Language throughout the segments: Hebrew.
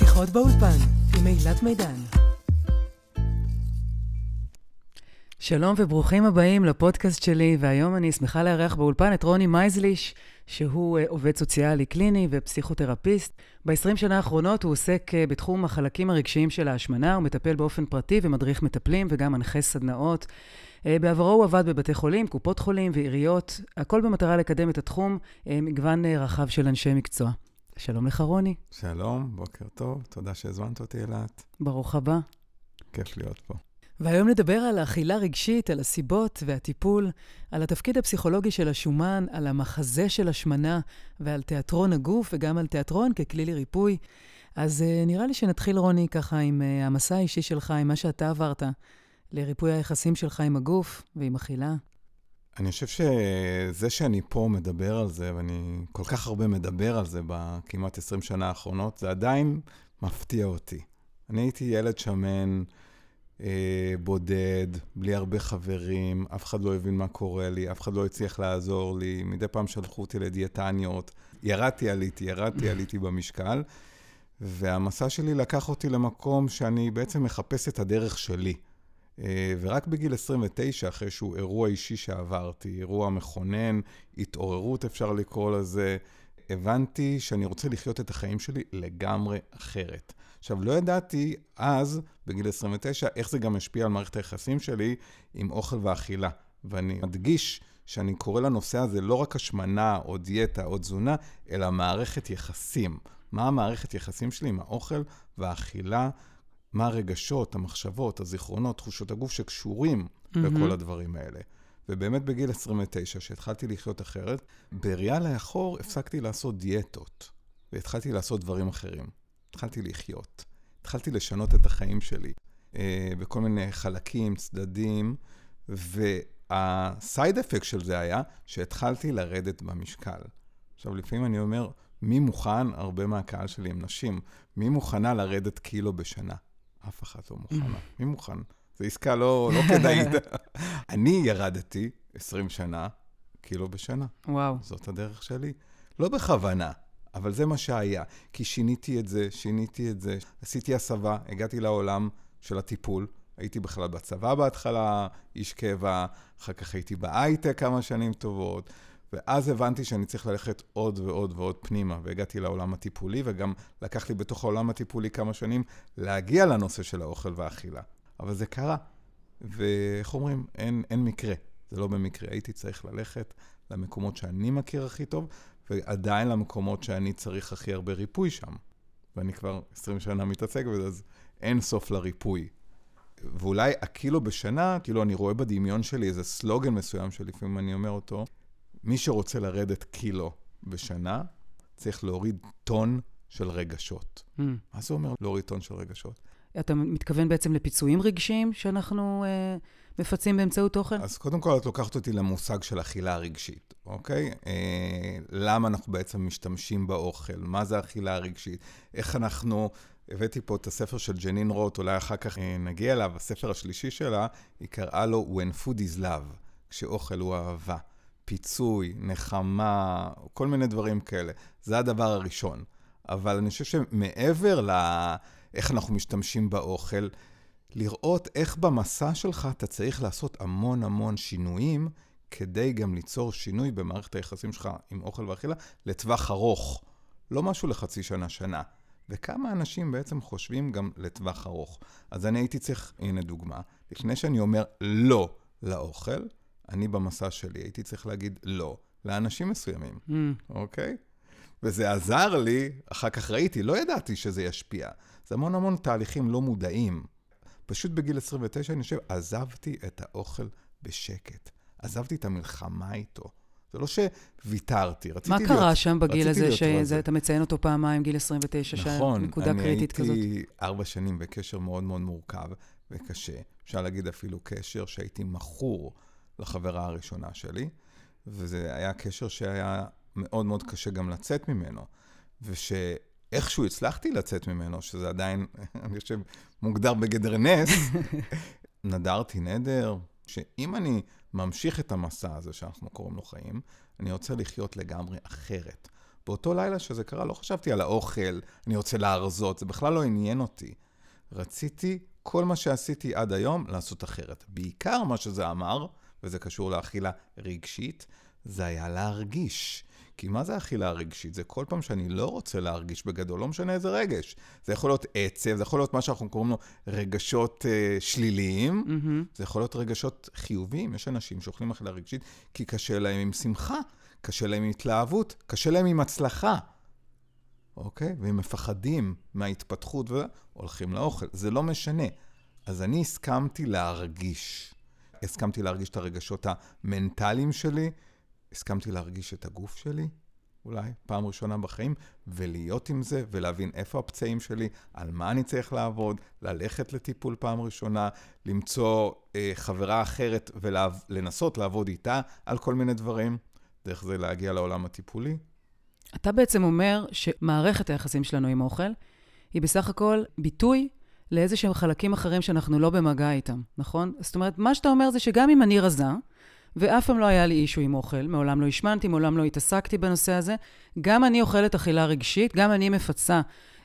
שיחות באולפן עם אילת מידן. שלום וברוכים הבאים לפודקאסט שלי, והיום אני שמחה לארח באולפן את רוני מייזליש, שהוא uh, עובד סוציאלי קליני ופסיכותרפיסט. ב-20 שנה האחרונות הוא עוסק uh, בתחום החלקים הרגשיים של ההשמנה, הוא מטפל באופן פרטי ומדריך מטפלים וגם מנחה סדנאות. Uh, בעברו הוא עבד בבתי חולים, קופות חולים ועיריות, הכל במטרה לקדם את התחום, מגוון רחב של אנשי מקצוע. שלום לך, רוני. שלום, בוקר טוב, תודה שהזמנת אותי, אילת. ברוך הבא. כיף להיות פה. והיום נדבר על אכילה רגשית, על הסיבות והטיפול, על התפקיד הפסיכולוגי של השומן, על המחזה של השמנה ועל תיאטרון הגוף וגם על תיאטרון ככלי לריפוי. אז uh, נראה לי שנתחיל, רוני, ככה עם uh, המסע האישי שלך, עם מה שאתה עברת, לריפוי היחסים שלך עם הגוף ועם אכילה. אני חושב שזה שאני פה מדבר על זה, ואני כל כך הרבה מדבר על זה בכמעט 20 שנה האחרונות, זה עדיין מפתיע אותי. אני הייתי ילד שמן, אה, בודד, בלי הרבה חברים, אף אחד לא הבין מה קורה לי, אף אחד לא הצליח לעזור לי, מדי פעם שלחו אותי לדיאטניות. ירדתי, עליתי, ירדתי, עליתי במשקל, והמסע שלי לקח אותי למקום שאני בעצם מחפש את הדרך שלי. אה, ורק בגיל 29, אחרי איזשהו אירוע אישי שעברתי, אירוע מכונן, התעוררות אפשר לקרוא לזה, הבנתי שאני רוצה לחיות את החיים שלי לגמרי אחרת. עכשיו, לא ידעתי אז, בגיל 29, איך זה גם השפיע על מערכת היחסים שלי עם אוכל ואכילה. ואני מדגיש שאני קורא לנושא הזה לא רק השמנה או דיאטה או תזונה, אלא מערכת יחסים. מה המערכת יחסים שלי עם האוכל והאכילה, מה הרגשות, המחשבות, הזיכרונות, תחושות הגוף שקשורים mm-hmm. לכל הדברים האלה. ובאמת בגיל 29, שהתחלתי לחיות אחרת, בראייה לאחור הפסקתי לעשות דיאטות, והתחלתי לעשות דברים אחרים. התחלתי לחיות. התחלתי לשנות את החיים שלי אה, בכל מיני חלקים, צדדים, והסייד אפקט של זה היה שהתחלתי לרדת במשקל. עכשיו, לפעמים אני אומר, מי מוכן, הרבה מהקהל שלי הם נשים, מי מוכנה לרדת קילו בשנה? אף אחד לא מוכנה. מי מוכן? זו עסקה לא, לא כדאית. אני ירדתי 20 שנה, קילו בשנה. וואו. זאת הדרך שלי. לא בכוונה, אבל זה מה שהיה. כי שיניתי את זה, שיניתי את זה. עשיתי הסבה, הגעתי לעולם של הטיפול. הייתי בכלל בצבא בהתחלה, איש קבע, אחר כך הייתי בהייטק כמה שנים טובות, ואז הבנתי שאני צריך ללכת עוד ועוד ועוד פנימה, והגעתי לעולם הטיפולי, וגם לקח לי בתוך העולם הטיפולי כמה שנים להגיע לנושא של האוכל והאכילה. אבל זה קרה, ואיך אומרים, אין, אין מקרה, זה לא במקרה. הייתי צריך ללכת למקומות שאני מכיר הכי טוב, ועדיין למקומות שאני צריך הכי הרבה ריפוי שם. ואני כבר 20 שנה מתעסק בזה, אז אין סוף לריפוי. ואולי הקילו בשנה, כאילו אני רואה בדמיון שלי איזה סלוגן מסוים שלפעמים אני אומר אותו, מי שרוצה לרדת קילו בשנה, צריך להוריד טון של רגשות. Mm. מה זה אומר להוריד טון של רגשות? אתה מתכוון בעצם לפיצויים רגשיים שאנחנו אה, מפצים באמצעות אוכל? אז קודם כל, את לוקחת אותי למושג של אכילה רגשית, אוקיי? אה, למה אנחנו בעצם משתמשים באוכל? מה זה אכילה רגשית? איך אנחנו... הבאתי פה את הספר של ג'נין רוט, אולי אחר כך אה, נגיע אליו, הספר השלישי שלה, היא קראה לו When Food is Love, כשאוכל הוא אהבה. פיצוי, נחמה, כל מיני דברים כאלה. זה הדבר הראשון. אבל אני חושב שמעבר ל... איך אנחנו משתמשים באוכל, לראות איך במסע שלך אתה צריך לעשות המון המון שינויים, כדי גם ליצור שינוי במערכת היחסים שלך עם אוכל ואכילה לטווח ארוך. לא משהו לחצי שנה, שנה. וכמה אנשים בעצם חושבים גם לטווח ארוך. אז אני הייתי צריך, הנה דוגמה, לפני שאני אומר לא לאוכל, אני במסע שלי הייתי צריך להגיד לא לאנשים מסוימים, mm. אוקיי? וזה עזר לי, אחר כך ראיתי, לא ידעתי שזה ישפיע. זה המון המון תהליכים לא מודעים. פשוט בגיל 29, אני חושב, עזבתי את האוכל בשקט. עזבתי את המלחמה איתו. זה לא שוויתרתי, רציתי להיות... מה קרה שם בגיל הזה, שאתה מציין אותו פעמיים, גיל 29, נכון, נקודה קריטית כזאת? נכון, אני הייתי ארבע שנים בקשר מאוד מאוד מורכב וקשה. אפשר להגיד אפילו קשר שהייתי מכור לחברה הראשונה שלי, וזה היה קשר שהיה מאוד מאוד קשה גם לצאת ממנו. ושאיכשהו הצלחתי לצאת ממנו, שזה עדיין, אני חושב, מוגדר בגדר נס, נדרתי נדר, שאם אני ממשיך את המסע הזה שאנחנו קוראים לו חיים, אני רוצה לחיות לגמרי אחרת. באותו לילה שזה קרה, לא חשבתי על האוכל, אני רוצה להרזות, זה בכלל לא עניין אותי. רציתי כל מה שעשיתי עד היום לעשות אחרת. בעיקר מה שזה אמר, וזה קשור לאכילה רגשית, זה היה להרגיש. כי מה זה אכילה רגשית? זה כל פעם שאני לא רוצה להרגיש בגדול, לא משנה איזה רגש. זה יכול להיות עצב, זה יכול להיות מה שאנחנו קוראים לו רגשות אה, שליליים, mm-hmm. זה יכול להיות רגשות חיוביים. יש אנשים שאוכלים אכילה רגשית כי קשה להם עם שמחה, קשה להם עם התלהבות, קשה להם עם הצלחה. אוקיי? והם מפחדים מההתפתחות והולכים לאוכל. זה לא משנה. אז אני הסכמתי להרגיש. הסכמתי להרגיש את הרגשות המנטליים שלי, הסכמתי להרגיש את הגוף שלי, אולי, פעם ראשונה בחיים, ולהיות עם זה, ולהבין איפה הפצעים שלי, על מה אני צריך לעבוד, ללכת לטיפול פעם ראשונה, למצוא אה, חברה אחרת ולנסות לעבוד איתה על כל מיני דברים, דרך זה להגיע לעולם הטיפולי. אתה בעצם אומר שמערכת היחסים שלנו עם אוכל היא בסך הכל ביטוי לאיזה שהם חלקים אחרים שאנחנו לא במגע איתם, נכון? זאת אומרת, מה שאתה אומר זה שגם אם אני רזה, ואף פעם לא היה לי אישו עם אוכל, מעולם לא השמנתי, מעולם לא התעסקתי בנושא הזה, גם אני אוכלת אכילה רגשית, גם אני מפצה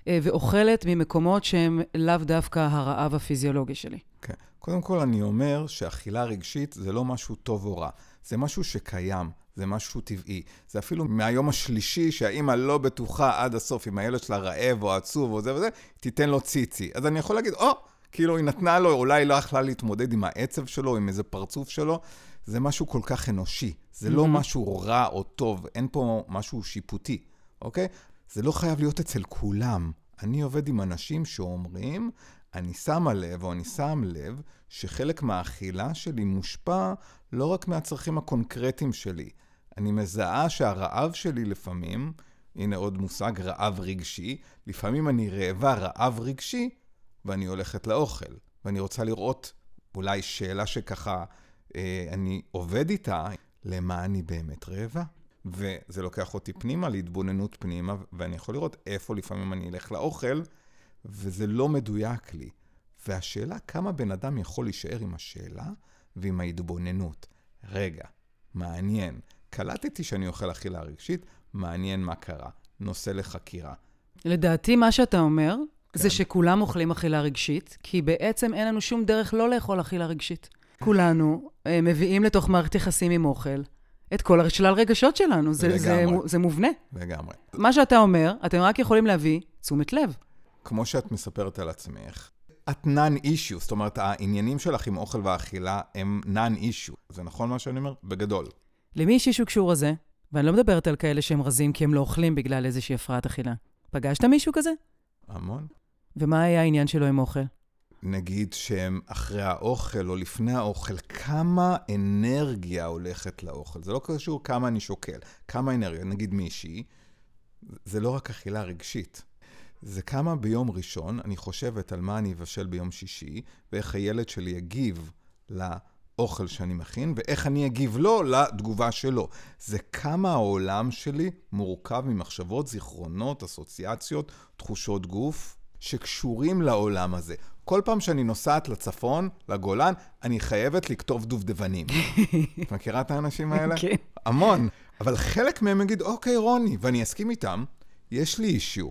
אה, ואוכלת ממקומות שהם לאו דווקא הרעב הפיזיולוגי שלי. כן. קודם כל, אני אומר שאכילה רגשית זה לא משהו טוב או רע, זה משהו שקיים. זה משהו טבעי. זה אפילו מהיום השלישי, שהאימא לא בטוחה עד הסוף אם הילד שלה רעב או עצוב או זה וזה, תיתן לו ציצי. אז אני יכול להגיד, או, oh, כאילו היא נתנה לו, אולי לא יכלה להתמודד עם העצב שלו, עם איזה פרצוף שלו. זה משהו כל כך אנושי. זה לא mm-hmm. משהו רע או טוב, אין פה משהו שיפוטי, אוקיי? זה לא חייב להיות אצל כולם. אני עובד עם אנשים שאומרים, אני שמה לב, או אני שם לב, שחלק מהאכילה שלי מושפע לא רק מהצרכים הקונקרטיים שלי, אני מזהה שהרעב שלי לפעמים, הנה עוד מושג, רעב רגשי, לפעמים אני רעבה רעב רגשי, ואני הולכת לאוכל. ואני רוצה לראות אולי שאלה שככה אה, אני עובד איתה, למה אני באמת רעבה? וזה לוקח אותי פנימה, להתבוננות פנימה, ואני יכול לראות איפה לפעמים אני אלך לאוכל, וזה לא מדויק לי. והשאלה, כמה בן אדם יכול להישאר עם השאלה ועם ההתבוננות. רגע, מעניין. קלטתי שאני אוכל אכילה רגשית, מעניין מה קרה. נושא לחקירה. לדעתי, מה שאתה אומר, כן. זה שכולם אוכלים אכילה רגשית, כי בעצם אין לנו שום דרך לא לאכול אכילה רגשית. כולנו אה, מביאים לתוך מערכת יחסים עם אוכל את כל השלל רגשות שלנו. זה, זה, זה מובנה. לגמרי. מה שאתה אומר, אתם רק יכולים להביא תשומת לב. כמו שאת מספרת על עצמך, את נאן אישיו, זאת אומרת, העניינים שלך עם אוכל ואכילה הם נאן אישיו. זה נכון מה שאני אומר? בגדול. למי יש אישו קשור הזה? ואני לא מדברת על כאלה שהם רזים כי הם לא אוכלים בגלל איזושהי הפרעת אכילה. פגשת מישהו כזה? המון. ומה היה העניין שלו עם אוכל? נגיד שהם אחרי האוכל או לפני האוכל, כמה אנרגיה הולכת לאוכל. זה לא קשור כמה אני שוקל, כמה אנרגיה. נגיד מישהי, זה לא רק אכילה רגשית. זה כמה ביום ראשון אני חושבת על מה אני אבשל ביום שישי, ואיך הילד שלי יגיב לאוכל שאני מכין, ואיך אני אגיב לו לתגובה שלו. זה כמה העולם שלי מורכב ממחשבות, זיכרונות, אסוציאציות, תחושות גוף, שקשורים לעולם הזה. כל פעם שאני נוסעת לצפון, לגולן, אני חייבת לכתוב דובדבנים. את מכירה את האנשים האלה? כן. המון. אבל חלק מהם יגיד, אוקיי, רוני, ואני אסכים איתם, יש לי אישיו.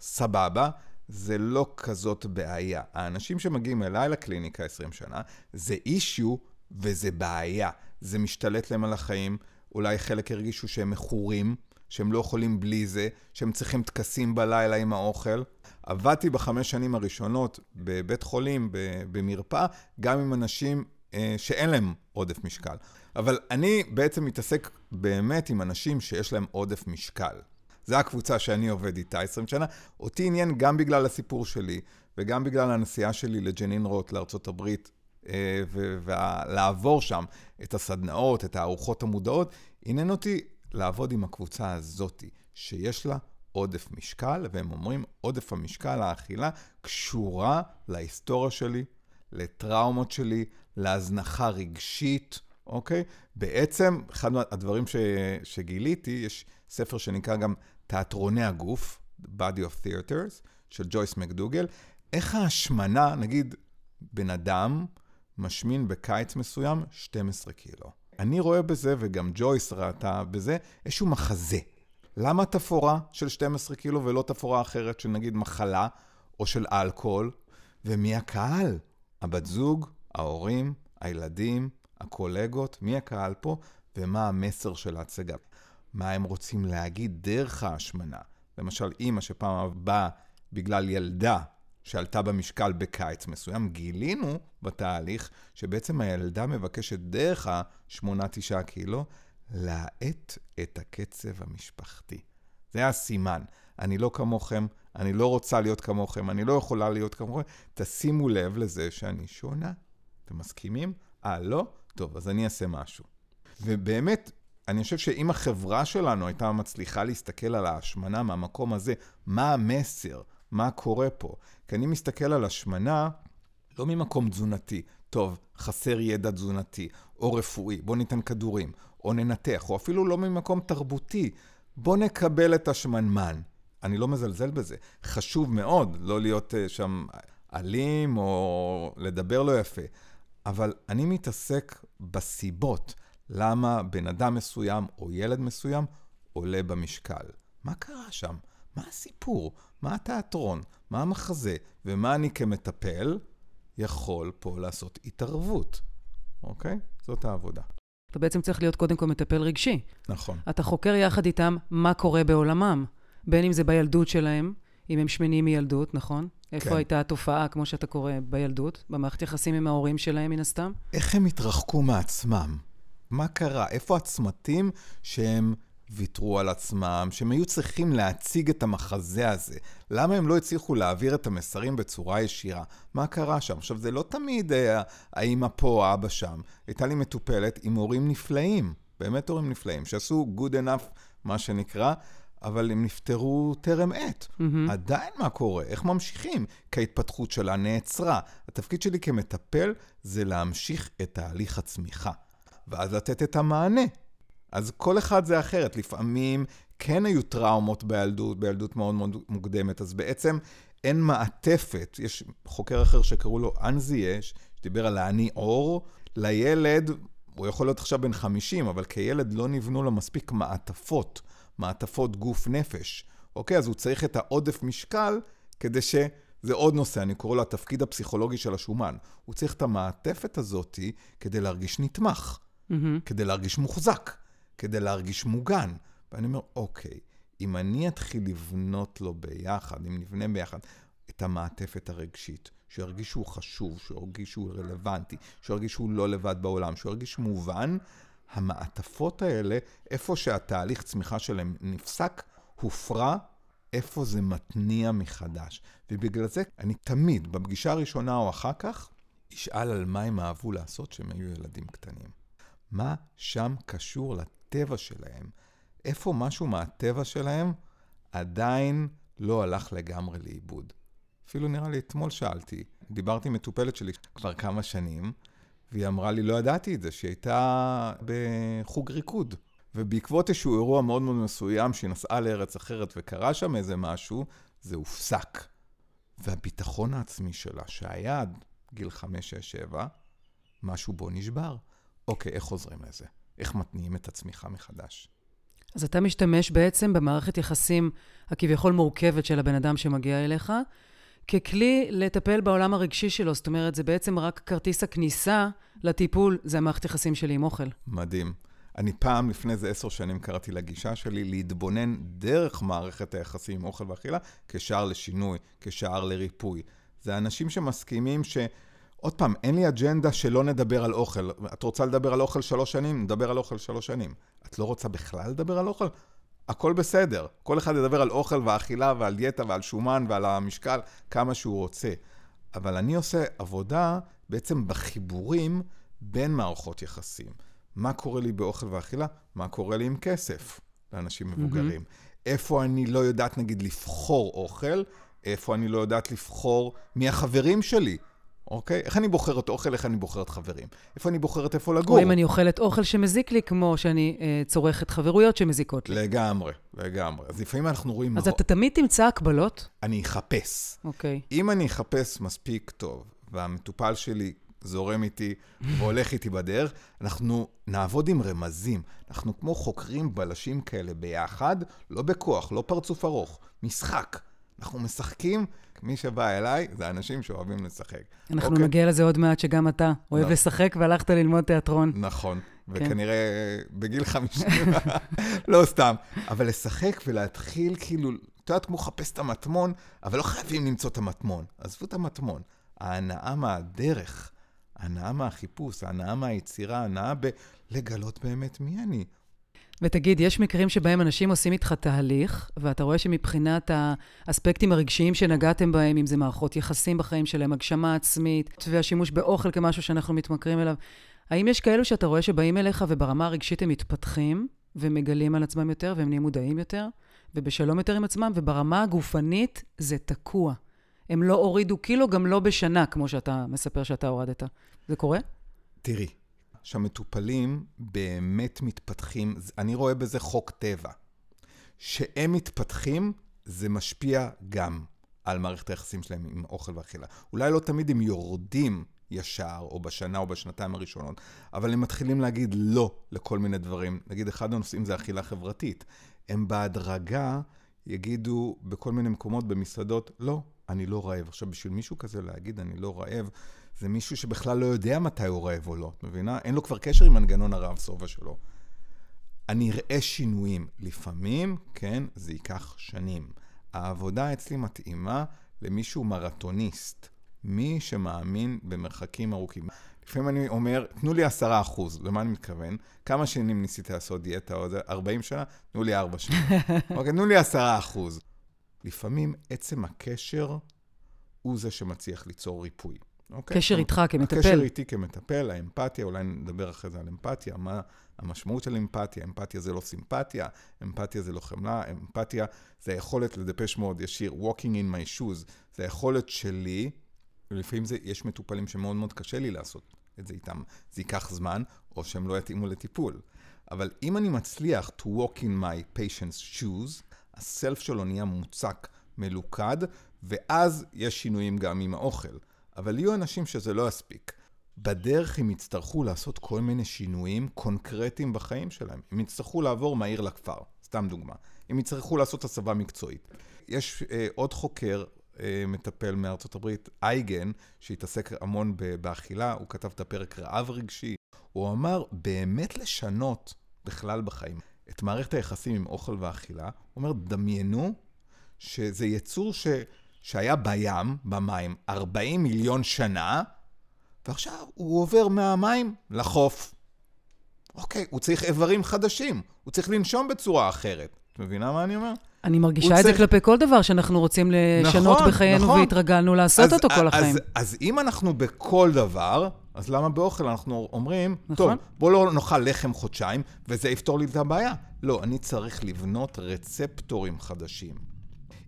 סבבה, זה לא כזאת בעיה. האנשים שמגיעים אליי לקליניקה 20 שנה, זה אישיו וזה בעיה. זה משתלט להם על החיים, אולי חלק הרגישו שהם מכורים, שהם לא יכולים בלי זה, שהם צריכים טקסים בלילה עם האוכל. עבדתי בחמש שנים הראשונות בבית חולים, במרפאה, גם עם אנשים אה, שאין להם עודף משקל. אבל אני בעצם מתעסק באמת עם אנשים שיש להם עודף משקל. זו הקבוצה שאני עובד איתה 20 שנה. אותי עניין גם בגלל הסיפור שלי, וגם בגלל הנסיעה שלי לג'נין רוט לארצות הברית, ולעבור שם את הסדנאות, את הארוחות המודעות, עניין אותי לעבוד עם הקבוצה הזאתי, שיש לה עודף משקל, והם אומרים, עודף המשקל, האכילה, קשורה להיסטוריה שלי, לטראומות שלי, להזנחה רגשית, אוקיי? בעצם, אחד מהדברים ש, שגיליתי, יש ספר שנקרא גם תיאטרוני הגוף, Body of Theaters, של ג'ויס מקדוגל, איך ההשמנה, נגיד, בן אדם משמין בקיץ מסוים 12 קילו. אני רואה בזה, וגם ג'ויס ראתה בזה, איזשהו מחזה. למה תפאורה של 12 קילו ולא תפאורה אחרת של נגיד מחלה או של אלכוהול? ומי הקהל? הבת זוג, ההורים, הילדים, הקולגות, מי הקהל פה, ומה המסר של ההצגה. מה הם רוצים להגיד דרך ההשמנה. למשל, אימא שפעם באה בגלל ילדה שעלתה במשקל בקיץ מסוים, גילינו בתהליך שבעצם הילדה מבקשת דרך ה-8-9 קילו להאט את הקצב המשפחתי. זה הסימן. אני לא כמוכם, אני לא רוצה להיות כמוכם, אני לא יכולה להיות כמוכם. תשימו לב לזה שאני שונה. אתם מסכימים? אה, לא? טוב, אז אני אעשה משהו. ובאמת, אני חושב שאם החברה שלנו הייתה מצליחה להסתכל על ההשמנה מהמקום הזה, מה המסר? מה קורה פה? כי אני מסתכל על השמנה לא ממקום תזונתי, טוב, חסר ידע תזונתי, או רפואי, בוא ניתן כדורים, או ננתח, או אפילו לא ממקום תרבותי, בוא נקבל את השמנמן. אני לא מזלזל בזה. חשוב מאוד לא להיות uh, שם אלים או לדבר לא יפה, אבל אני מתעסק בסיבות למה בן אדם מסוים או ילד מסוים עולה במשקל. מה קרה שם? מה הסיפור? מה התיאטרון? מה המחזה? ומה אני כמטפל יכול פה לעשות התערבות, אוקיי? זאת העבודה. אתה בעצם צריך להיות קודם כל מטפל רגשי. נכון. אתה חוקר יחד איתם מה קורה בעולמם, בין אם זה בילדות שלהם, אם הם שמנים מילדות, נכון? כן. איפה הייתה התופעה, כמו שאתה קורא, בילדות, במערכת יחסים עם ההורים שלהם, מן הסתם? איך הם התרחקו מעצמם? מה קרה? איפה הצמתים שהם ויתרו על עצמם, שהם היו צריכים להציג את המחזה הזה. למה הם לא הצליחו להעביר את המסרים בצורה ישירה? מה קרה שם? עכשיו, זה לא תמיד אה, האמא פה או האבא שם. הייתה לי מטופלת עם הורים נפלאים, באמת הורים נפלאים, שעשו good enough, מה שנקרא, אבל הם נפטרו טרם עת. Mm-hmm. עדיין מה קורה? איך ממשיכים? כי ההתפתחות שלה נעצרה. התפקיד שלי כמטפל זה להמשיך את תהליך הצמיחה, ואז לתת את המענה. אז כל אחד זה אחרת. לפעמים כן היו טראומות בילדות, בילדות מאוד מאוד מוקדמת, אז בעצם אין מעטפת. יש חוקר אחר שקראו לו אנזיה, שדיבר על האני אור. לילד, הוא יכול להיות עכשיו בן 50, אבל כילד לא נבנו לו מספיק מעטפות, מעטפות גוף נפש. אוקיי? אז הוא צריך את העודף משקל כדי ש... זה עוד נושא, אני קורא לו התפקיד הפסיכולוגי של השומן. הוא צריך את המעטפת הזאתי כדי להרגיש נתמך, mm-hmm. כדי להרגיש מוחזק. כדי להרגיש מוגן. ואני אומר, אוקיי, אם אני אתחיל לבנות לו ביחד, אם נבנה ביחד את המעטפת הרגשית, שהוא ירגיש שהוא חשוב, שהוא ירגיש שהוא רלוונטי, שהוא ירגיש שהוא לא לבד בעולם, שהוא ירגיש מובן, המעטפות האלה, איפה שהתהליך צמיחה שלהם נפסק, הופרע, איפה זה מתניע מחדש. ובגלל זה אני תמיד, בפגישה הראשונה או אחר כך, אשאל על מה הם אהבו לעשות כשהם היו ילדים קטנים. מה שם קשור הטבע שלהם, איפה משהו מהטבע שלהם עדיין לא הלך לגמרי לאיבוד. אפילו נראה לי אתמול שאלתי, דיברתי עם מטופלת שלי כבר כמה שנים, והיא אמרה לי, לא ידעתי את זה, שהיא הייתה בחוג ריקוד. ובעקבות איזשהו אירוע מאוד מאוד מסוים, שהיא נסעה לארץ אחרת וקרה שם איזה משהו, זה הופסק. והביטחון העצמי שלה, שהיה עד גיל 5, 6, 7, משהו בו נשבר. אוקיי, איך חוזרים לזה? איך מתניעים את הצמיחה מחדש. אז אתה משתמש בעצם במערכת יחסים הכביכול מורכבת של הבן אדם שמגיע אליך, ככלי לטפל בעולם הרגשי שלו. זאת אומרת, זה בעצם רק כרטיס הכניסה לטיפול, זה המערכת יחסים שלי עם אוכל. מדהים. אני פעם, לפני איזה עשר שנים, קראתי לגישה שלי להתבונן דרך מערכת היחסים עם אוכל ואכילה כשער לשינוי, כשער לריפוי. זה אנשים שמסכימים ש... עוד פעם, אין לי אג'נדה שלא נדבר על אוכל. את רוצה לדבר על אוכל שלוש שנים? נדבר על אוכל שלוש שנים. את לא רוצה בכלל לדבר על אוכל? הכל בסדר. כל אחד ידבר על אוכל ואכילה ועל דיאטה ועל שומן ועל המשקל כמה שהוא רוצה. אבל אני עושה עבודה בעצם בחיבורים בין מערכות יחסים. מה קורה לי באוכל ואכילה? מה קורה לי עם כסף לאנשים מבוגרים? Mm-hmm. איפה אני לא יודעת, נגיד, לבחור אוכל? איפה אני לא יודעת לבחור מי החברים שלי? אוקיי? איך אני בוחרת אוכל, איך אני בוחרת חברים? איפה אני בוחרת איפה לגור? או אם אני אוכלת אוכל שמזיק לי, כמו שאני אה, צורכת חברויות שמזיקות לי. לגמרי, לגמרי. אז לפעמים אנחנו רואים... אז מה... אתה תמיד תמצא הקבלות? אני אחפש. אוקיי. אם אני אחפש מספיק טוב, והמטופל שלי זורם איתי והולך איתי בדרך. אנחנו נעבוד עם רמזים. אנחנו כמו חוקרים בלשים כאלה ביחד, לא בכוח, לא פרצוף ארוך, משחק. אנחנו משחקים, מי שבא אליי זה אנשים שאוהבים לשחק. אנחנו אוקיי? נגיע לזה עוד מעט, שגם אתה אוהב נכון. לשחק והלכת ללמוד תיאטרון. נכון, כן. וכנראה בגיל 50, לא סתם, אבל לשחק ולהתחיל כאילו, את יודעת, כמו לחפש את המטמון, אבל לא חייבים למצוא את המטמון. עזבו את המטמון. ההנאה מהדרך, ההנאה מהחיפוש, ההנאה מהיצירה, ההנאה בלגלות באמת מי אני. ותגיד, יש מקרים שבהם אנשים עושים איתך תהליך, ואתה רואה שמבחינת האספקטים הרגשיים שנגעתם בהם, אם זה מערכות יחסים בחיים שלהם, הגשמה עצמית, והשימוש באוכל כמשהו שאנחנו מתמכרים אליו, האם יש כאלו שאתה רואה שבאים אליך וברמה הרגשית הם מתפתחים, ומגלים על עצמם יותר, והם נהיים מודעים יותר, ובשלום יותר עם עצמם, וברמה הגופנית זה תקוע. הם לא הורידו קילו גם לא בשנה, כמו שאתה מספר שאתה הורדת. זה קורה? תראי, שהמטופלים באמת מתפתחים, אני רואה בזה חוק טבע. שהם מתפתחים, זה משפיע גם על מערכת היחסים שלהם עם אוכל ואכילה. אולי לא תמיד הם יורדים ישר, או בשנה או בשנתיים הראשונות, אבל הם מתחילים להגיד לא לכל מיני דברים. נגיד, אחד הנושאים זה אכילה חברתית. הם בהדרגה יגידו בכל מיני מקומות, במסעדות, לא, אני לא רעב. עכשיו, בשביל מישהו כזה להגיד, אני לא רעב, זה מישהו שבכלל לא יודע מתי הוא רעב או לא, את מבינה? אין לו כבר קשר עם מנגנון הרעב סובה שלו. אני אראה שינויים. לפעמים, כן, זה ייקח שנים. העבודה אצלי מתאימה למישהו מרתוניסט, מי שמאמין במרחקים ארוכים. לפעמים אני אומר, תנו לי עשרה אחוז, למה אני מתכוון? כמה שנים ניסיתי לעשות דיאטה זה? 40 שנה? תנו לי ארבע שנים. אוקיי, תנו לי עשרה אחוז. לפעמים עצם הקשר הוא זה שמצליח ליצור ריפוי. אוקיי? קשר איתך כמטפל. הקשר איתי כמטפל, האמפתיה, אולי נדבר אחרי זה על אמפתיה, מה המשמעות של אמפתיה, אמפתיה זה לא סימפתיה, אמפתיה זה לא חמלה, אמפתיה זה היכולת לדפש מאוד ישיר, walking in my shoes, זה היכולת שלי, ולפעמים זה, יש מטופלים שמאוד מאוד קשה לי לעשות את זה איתם, זה ייקח זמן, או שהם לא יתאימו לטיפול. אבל אם אני מצליח to walk in my patient's shoes, הסלף שלו נהיה מוצק, מלוכד, ואז יש שינויים גם עם האוכל. אבל יהיו אנשים שזה לא יספיק. בדרך הם יצטרכו לעשות כל מיני שינויים קונקרטיים בחיים שלהם. הם יצטרכו לעבור מהעיר לכפר, סתם דוגמה. הם יצטרכו לעשות הסבה מקצועית. יש אה, עוד חוקר, אה, מטפל מארצות הברית, אייגן, שהתעסק המון באכילה, הוא כתב את הפרק רעב רגשי. הוא אמר, באמת לשנות בכלל בחיים את מערכת היחסים עם אוכל ואכילה. הוא אומר, דמיינו שזה יצור ש... שהיה בים, במים, 40 מיליון שנה, ועכשיו הוא עובר מהמים לחוף. אוקיי, הוא צריך איברים חדשים, הוא צריך לנשום בצורה אחרת. את מבינה מה אני אומר? אני מרגישה את צריך... זה כלפי כל דבר שאנחנו רוצים לשנות נכון, בחיינו נכון. והתרגלנו לעשות אז, אותו כל החיים. אז, אז אם אנחנו בכל דבר, אז למה באוכל אנחנו אומרים, נכון. טוב, בוא לא נאכל לחם חודשיים, וזה יפתור לי את הבעיה. לא, אני צריך לבנות רצפטורים חדשים.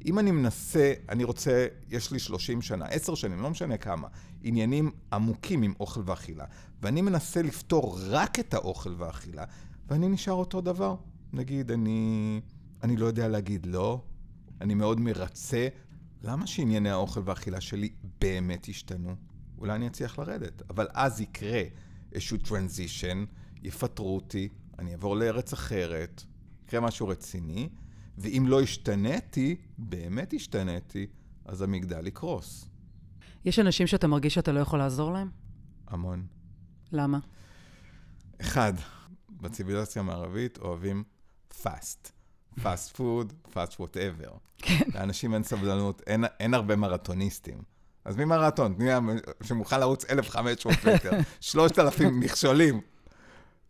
אם אני מנסה, אני רוצה, יש לי 30 שנה, 10 שנים, לא משנה כמה, עניינים עמוקים עם אוכל ואכילה, ואני מנסה לפתור רק את האוכל והאכילה, ואני נשאר אותו דבר. נגיד, אני, אני לא יודע להגיד לא, אני מאוד מרצה. למה שענייני האוכל והאכילה שלי באמת ישתנו? אולי אני אצליח לרדת, אבל אז יקרה איזשהו טרנזישן, יפטרו אותי, אני אעבור לארץ אחרת, יקרה משהו רציני, ואם לא השתניתי, באמת השתניתי, אז המגדל יקרוס. יש אנשים שאתה מרגיש שאתה לא יכול לעזור להם? המון. למה? אחד, בציביליזציה המערבית אוהבים fast. fast food, fast whatever. כן. לאנשים אין סבלנות, אין, אין הרבה מרתוניסטים. אז מי מרתון? מי שמוכן לרוץ 1,500 מטר, 3,000 מכשולים.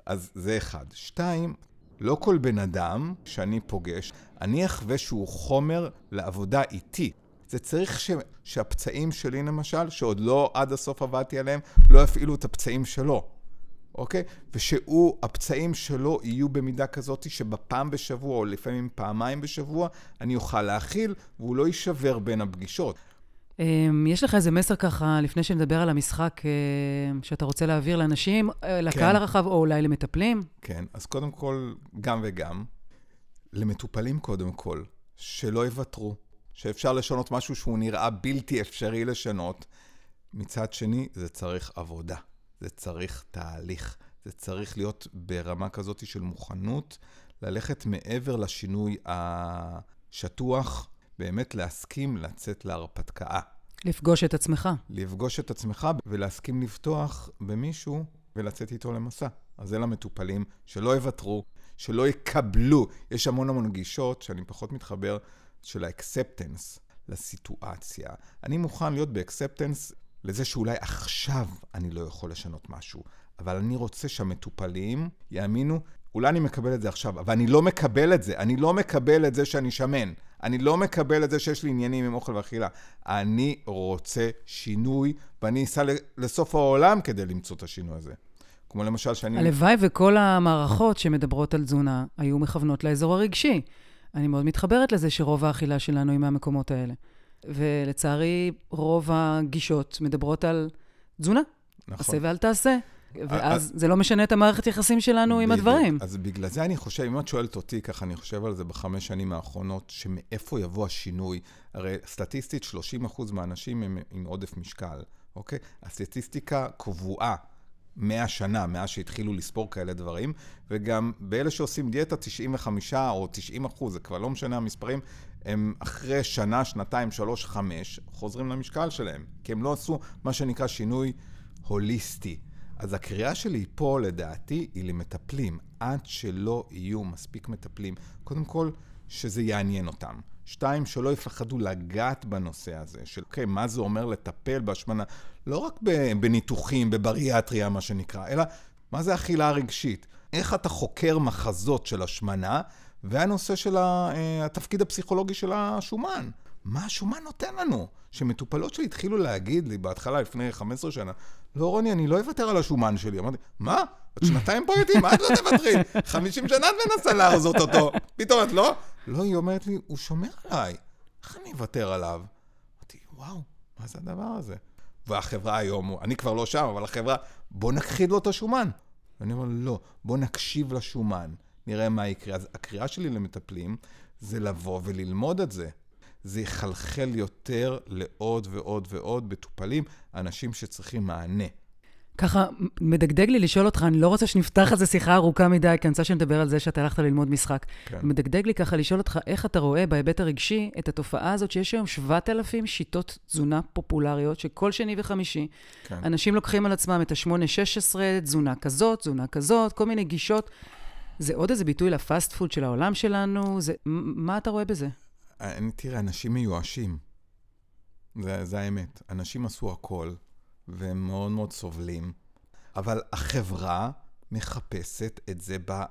אז זה אחד. שתיים, לא כל בן אדם שאני פוגש, אני אחווה שהוא חומר לעבודה איתי. זה צריך ש... שהפצעים שלי למשל, שעוד לא עד הסוף עבדתי עליהם, לא יפעילו את הפצעים שלו, אוקיי? ושהוא, הפצעים שלו יהיו במידה כזאת שבפעם בשבוע, או לפעמים פעמיים בשבוע, אני אוכל להכיל, והוא לא יישבר בין הפגישות. אמ, יש לך איזה מסר ככה, לפני שנדבר על המשחק, אמ, שאתה רוצה להעביר לאנשים, אה, לקהל כן. הרחב, או אולי למטפלים? כן, אז קודם כל, גם וגם. למטופלים קודם כל, שלא יוותרו, שאפשר לשנות משהו שהוא נראה בלתי אפשרי לשנות. מצד שני, זה צריך עבודה, זה צריך תהליך, זה צריך להיות ברמה כזאת של מוכנות, ללכת מעבר לשינוי השטוח, באמת להסכים לצאת להרפתקה. לפגוש את עצמך. לפגוש את עצמך ולהסכים לפתוח במישהו ולצאת איתו למסע. אז זה למטופלים, שלא יוותרו, שלא יקבלו. יש המון המון גישות שאני פחות מתחבר, של ה acceptance לסיטואציה. אני מוכן להיות ב acceptance לזה שאולי עכשיו אני לא יכול לשנות משהו, אבל אני רוצה שהמטופלים יאמינו, אולי אני מקבל את זה עכשיו, אבל אני לא מקבל את זה. אני לא מקבל את זה שאני שמן. אני לא מקבל את זה שיש לי עניינים עם אוכל ואכילה. אני רוצה שינוי, ואני אסע לסוף העולם כדי למצוא את השינוי הזה. כמו למשל שאני... הלוואי וכל המערכות שמדברות על תזונה היו מכוונות לאזור הרגשי. אני מאוד מתחברת לזה שרוב האכילה שלנו היא מהמקומות האלה. ולצערי, רוב הגישות מדברות על תזונה. נכון. עשה ואל תעשה. ואז זה לא משנה את המערכת יחסים שלנו עם הדברים. אז בגלל זה אני חושב, אם את שואלת אותי, ככה אני חושב על זה בחמש שנים האחרונות, שמאיפה יבוא השינוי? הרי סטטיסטית, 30% מהאנשים הם עם עודף משקל, אוקיי? הסטטיסטיקה קבועה. 100 שנה, מאז שהתחילו לספור כאלה דברים, וגם באלה שעושים דיאטה, 95 או 90 אחוז, זה כבר לא משנה המספרים, הם אחרי שנה, שנתיים, שלוש, חמש, חוזרים למשקל שלהם, כי הם לא עשו מה שנקרא שינוי הוליסטי. אז הקריאה שלי פה, לדעתי, היא למטפלים, עד שלא יהיו מספיק מטפלים. קודם כל, שזה יעניין אותם. שתיים, שלא יפחדו לגעת בנושא הזה, של אוקיי, מה זה אומר לטפל בהשמנה, לא רק בניתוחים, בבריאטריה, מה שנקרא, אלא מה זה אכילה רגשית. איך אתה חוקר מחזות של השמנה, והנושא של אה, התפקיד הפסיכולוגי של השומן. מה השומן נותן לנו? שמטופלות שלי התחילו להגיד לי בהתחלה, לפני 15 שנה, לא, רוני, אני לא אוותר על השומן שלי. אמרתי, מה? את שנתיים פה איתי, מה את לא תוותרי? 50 שנה את מנסה להרזות אותו. פתאום את לא? לא, היא אומרת לי, הוא שומר עליי. איך אני אוותר עליו? אמרתי, וואו, מה זה הדבר הזה? והחברה היום, אני כבר לא שם, אבל החברה, בוא נכחיד לו את השומן. ואני אומר, לא, בוא נקשיב לשומן, נראה מה יקרה. אז הקריאה שלי למטפלים זה לבוא וללמוד את זה. זה יחלחל יותר לעוד ועוד ועוד מטופלים, אנשים שצריכים מענה. ככה, מדגדג לי לשאול אותך, אני לא רוצה שנפתח על זה שיחה ארוכה מדי, כי אני רוצה שנדבר על זה שאתה הלכת ללמוד משחק. כן. מדגדג לי ככה לשאול אותך, איך אתה רואה בהיבט הרגשי את התופעה הזאת שיש היום 7,000 שיטות תזונה פופולריות, שכל שני וחמישי, כן. אנשים לוקחים על עצמם את ה-8-16, תזונה כזאת, תזונה כזאת, כל מיני גישות. זה עוד איזה ביטוי לפאסט פוד של העולם שלנו? זה, מה אתה רואה בזה? אני, תראה, אנשים מיואשים. זה, זה האמת. אנשים עשו הכל, והם מאוד מאוד סובלים, אבל החברה מחפשת את זה ב...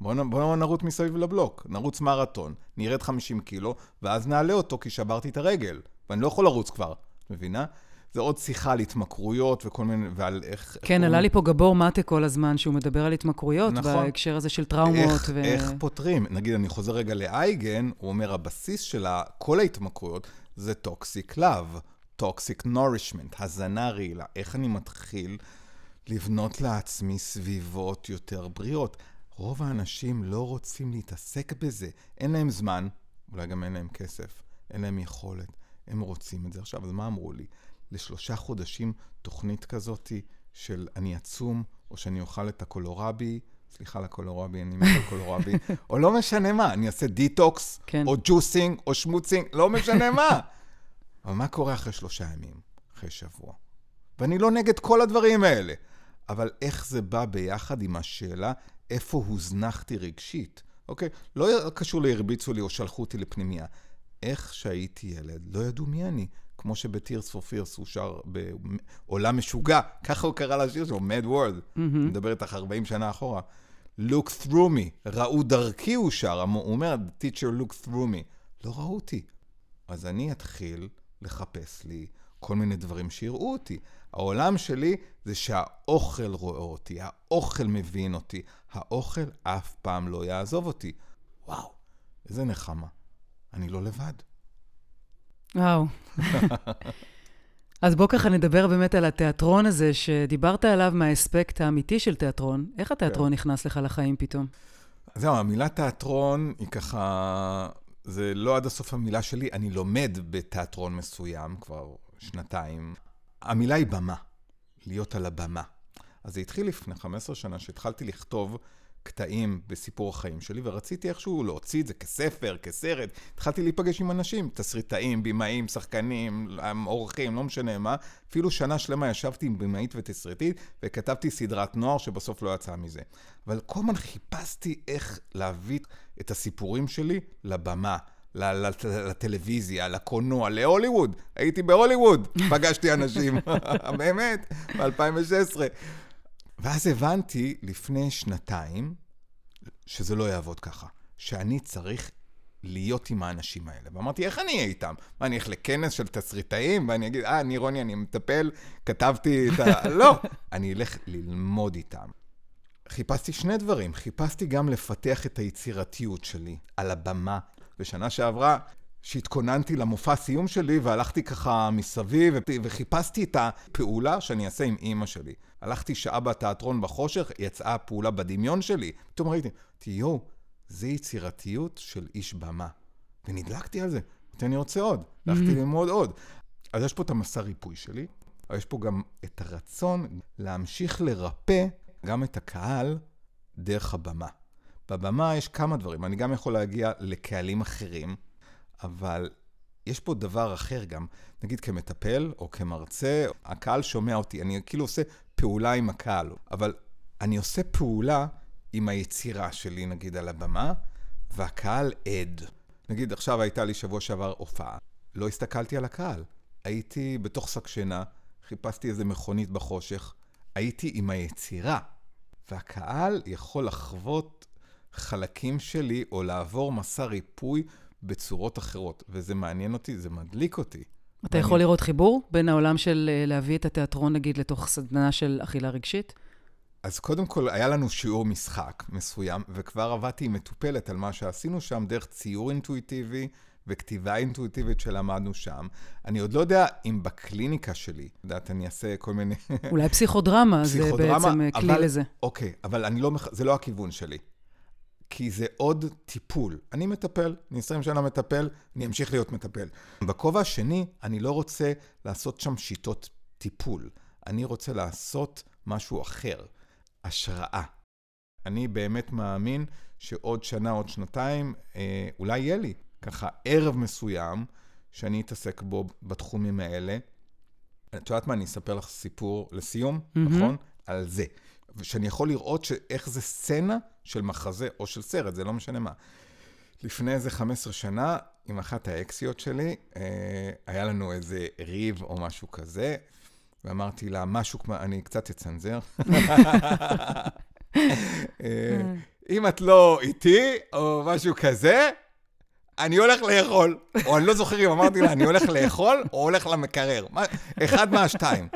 בואו בוא נרוץ מסביב לבלוק, נרוץ מרתון, נרד 50 קילו, ואז נעלה אותו כי שברתי את הרגל, ואני לא יכול לרוץ כבר, את מבינה? זה עוד שיחה על התמכרויות וכל מיני, ועל איך... כן, עלה לי פה גבור מטה כל הזמן, שהוא מדבר על התמכרויות, נכון. בהקשר הזה של טראומות. איך, ו... איך פותרים? נגיד, אני חוזר רגע לאייגן, הוא אומר, הבסיס של כל ההתמכרויות זה toxic love, toxic nourishment, הזנה רעילה. איך אני מתחיל לבנות לעצמי סביבות יותר בריאות? רוב האנשים לא רוצים להתעסק בזה. אין להם זמן, אולי גם אין להם כסף, אין להם יכולת. הם רוצים את זה עכשיו. אז מה אמרו לי? לשלושה חודשים תוכנית כזאתי של אני עצום, או שאני אוכל את הקולורבי, סליחה לקולורבי, אני מת על קולורבי, או לא משנה מה, אני אעשה דיטוקס, כן. או juicing, או smoothing, לא משנה מה. אבל מה קורה אחרי שלושה ימים, אחרי שבוע? ואני לא נגד כל הדברים האלה, אבל איך זה בא ביחד עם השאלה איפה הוזנחתי רגשית, אוקיי? לא קשור להרביצו לי או שלחו אותי לפנימייה. איך שהייתי ילד, לא ידעו מי אני. כמו שב Tears for Fears הוא שר בעולם משוגע, ככה הוא קרא לשיר שלו, Mad World. Mm-hmm. מדבר איתך 40 שנה אחורה. Look through me, ראו דרכי הוא שר, הוא אומר, teacher look through me. לא ראו אותי. אז אני אתחיל לחפש לי כל מיני דברים שיראו אותי. העולם שלי זה שהאוכל רואה אותי, האוכל מבין אותי, האוכל אף פעם לא יעזוב אותי. וואו, איזה נחמה. אני לא לבד. וואו. אז בוא ככה נדבר באמת על התיאטרון הזה, שדיברת עליו מהאספקט האמיתי של תיאטרון. איך התיאטרון כן. נכנס לך לחיים פתאום? זהו, המילה תיאטרון היא ככה... זה לא עד הסוף המילה שלי, אני לומד בתיאטרון מסוים כבר שנתיים. המילה היא במה, להיות על הבמה. אז זה התחיל לפני 15 שנה, שהתחלתי לכתוב קטעים בסיפור החיים שלי, ורציתי איכשהו להוציא את זה כספר, כסרט. התחלתי להיפגש עם אנשים, תסריטאים, במאים, שחקנים, עורכים, לא משנה מה. אפילו שנה שלמה ישבתי עם במאית ותסריטית, וכתבתי סדרת נוער שבסוף לא יצאה מזה. אבל כל הזמן חיפשתי איך להביא את הסיפורים שלי לבמה. לטלוויזיה, לקולנוע, להוליווד. הייתי בהוליווד, פגשתי אנשים, באמת, ב-2016. ואז הבנתי לפני שנתיים שזה לא יעבוד ככה, שאני צריך להיות עם האנשים האלה. ואמרתי, איך אני אהיה איתם? מה, אני אלך לכנס של תסריטאים ואני אגיד, אה, אני רוני, אני מטפל, כתבתי את ה... לא, אני אלך ללמוד איתם. חיפשתי שני דברים, חיפשתי גם לפתח את היצירתיות שלי על הבמה. בשנה שעברה שהתכוננתי למופע סיום שלי והלכתי ככה מסביב וחיפשתי את הפעולה שאני אעשה עם אימא שלי. הלכתי שעה בתיאטרון בחושך, יצאה הפעולה בדמיון שלי. פתאום ראיתי, יואו, זה יצירתיות של איש במה. ונדלקתי על זה. אמרתי, אני רוצה עוד. הלכתי ללמוד עוד. אז יש פה את המסע ריפוי שלי, אבל יש פה גם את הרצון להמשיך לרפא גם את הקהל דרך הבמה. בבמה יש כמה דברים. אני גם יכול להגיע לקהלים אחרים. אבל יש פה דבר אחר גם, נגיד כמטפל או כמרצה, הקהל שומע אותי, אני כאילו עושה פעולה עם הקהל, אבל אני עושה פעולה עם היצירה שלי, נגיד, על הבמה, והקהל עד. נגיד, עכשיו הייתה לי שבוע שעבר הופעה, לא הסתכלתי על הקהל. הייתי בתוך שק שינה, חיפשתי איזה מכונית בחושך, הייתי עם היצירה, והקהל יכול לחוות חלקים שלי או לעבור מסע ריפוי בצורות אחרות, וזה מעניין אותי, זה מדליק אותי. אתה יכול לראות חיבור בין העולם של אה, להביא את התיאטרון, נגיד, לתוך סדנה של אכילה רגשית? אז קודם כל, היה לנו שיעור משחק מסוים, וכבר עבדתי עם מטופלת על מה שעשינו שם, דרך ציור אינטואיטיבי וכתיבה אינטואיטיבית שלמדנו שם. אני עוד לא יודע אם בקליניקה שלי, את יודעת, אני אעשה כל מיני... אולי פסיכודרמה, פסיכודרמה זה בעצם אה, כלי אבל, לזה. אוקיי, אבל אני לא, זה לא הכיוון שלי. כי זה עוד טיפול. אני מטפל, אני 20 שנה מטפל, אני אמשיך להיות מטפל. בכובע השני, אני לא רוצה לעשות שם שיטות טיפול. אני רוצה לעשות משהו אחר, השראה. אני באמת מאמין שעוד שנה, עוד שנתיים, אה, אולי יהיה לי ככה ערב מסוים שאני אתעסק בו בתחומים האלה. את יודעת מה, אני אספר לך סיפור לסיום, mm-hmm. נכון? על זה. שאני יכול לראות איך זה סצנה של מחזה או של סרט, זה לא משנה מה. לפני איזה 15 שנה, עם אחת האקסיות שלי, אה, היה לנו איזה ריב או משהו כזה, ואמרתי לה, משהו כמו, אני קצת אצנזר. אה, אם את לא איתי, או משהו כזה, אני הולך לאכול. או אני לא זוכר אם אמרתי לה, אני הולך לאכול, או הולך למקרר. אחד מהשתיים.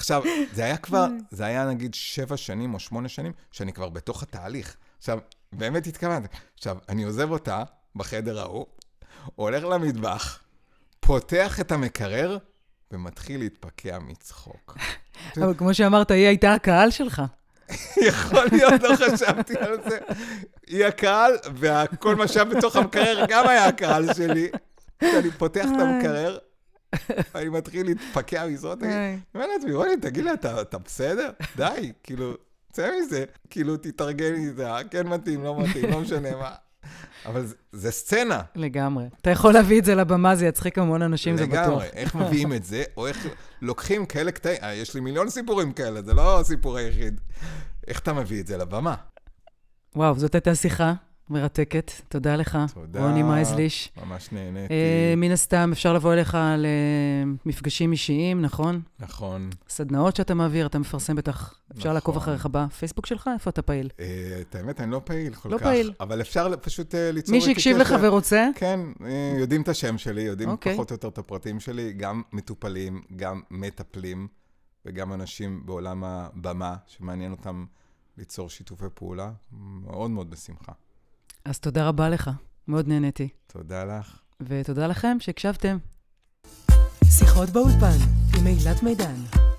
עכשיו, זה היה כבר, זה היה נגיד שבע שנים או שמונה שנים, שאני כבר בתוך התהליך. עכשיו, באמת התכוונתי. עכשיו, אני עוזב אותה בחדר ההוא, הולך למטבח, פותח את המקרר, ומתחיל להתפקע מצחוק. אבל כמו שאמרת, היא הייתה הקהל שלך. יכול להיות, לא חשבתי על זה. היא הקהל, וכל מה שהיה בתוך המקרר גם היה הקהל שלי. כשאני פותח את המקרר, אני מתחיל להתפקע מזאת, אני אומר לעצמי, רוני, תגיד לי, אתה בסדר? די, כאילו, צא מזה, כאילו, תתארגן איתה, כן מתאים, לא מתאים, לא משנה מה. אבל זה סצנה. לגמרי. אתה יכול להביא את זה לבמה, זה יצחיק המון אנשים, זה בטוח. לגמרי. איך מביאים את זה, או איך לוקחים כאלה קטעים, אה, יש לי מיליון סיפורים כאלה, זה לא הסיפור היחיד. איך אתה מביא את זה לבמה? וואו, זאת הייתה שיחה מרתקת. תודה לך, תודה, רוני מייזליש. ממש נהניתי. Uh, מן הסתם, אפשר לבוא אליך למפגשים אישיים, נכון? נכון. סדנאות שאתה מעביר, אתה מפרסם בטח. אפשר נכון. לעקוב אחריך בפייסבוק שלך? איפה אתה פעיל? Uh, את האמת, אני לא פעיל כל לא כך. לא פעיל. אבל אפשר פשוט uh, ליצור מי שהקשיב לך ורוצה? כן, uh, יודעים את השם שלי, יודעים. אוקיי. פחות או יותר את הפרטים שלי, גם מטופלים, גם מטפלים, וגם אנשים בעולם הבמה, שמעניין אותם ליצור שיתופי פעולה, מאוד מאוד בשמחה. אז תודה רבה לך, מאוד נהניתי. תודה לך. ותודה לכם שהקשבתם. שיחות באולפן עם אילת מידן.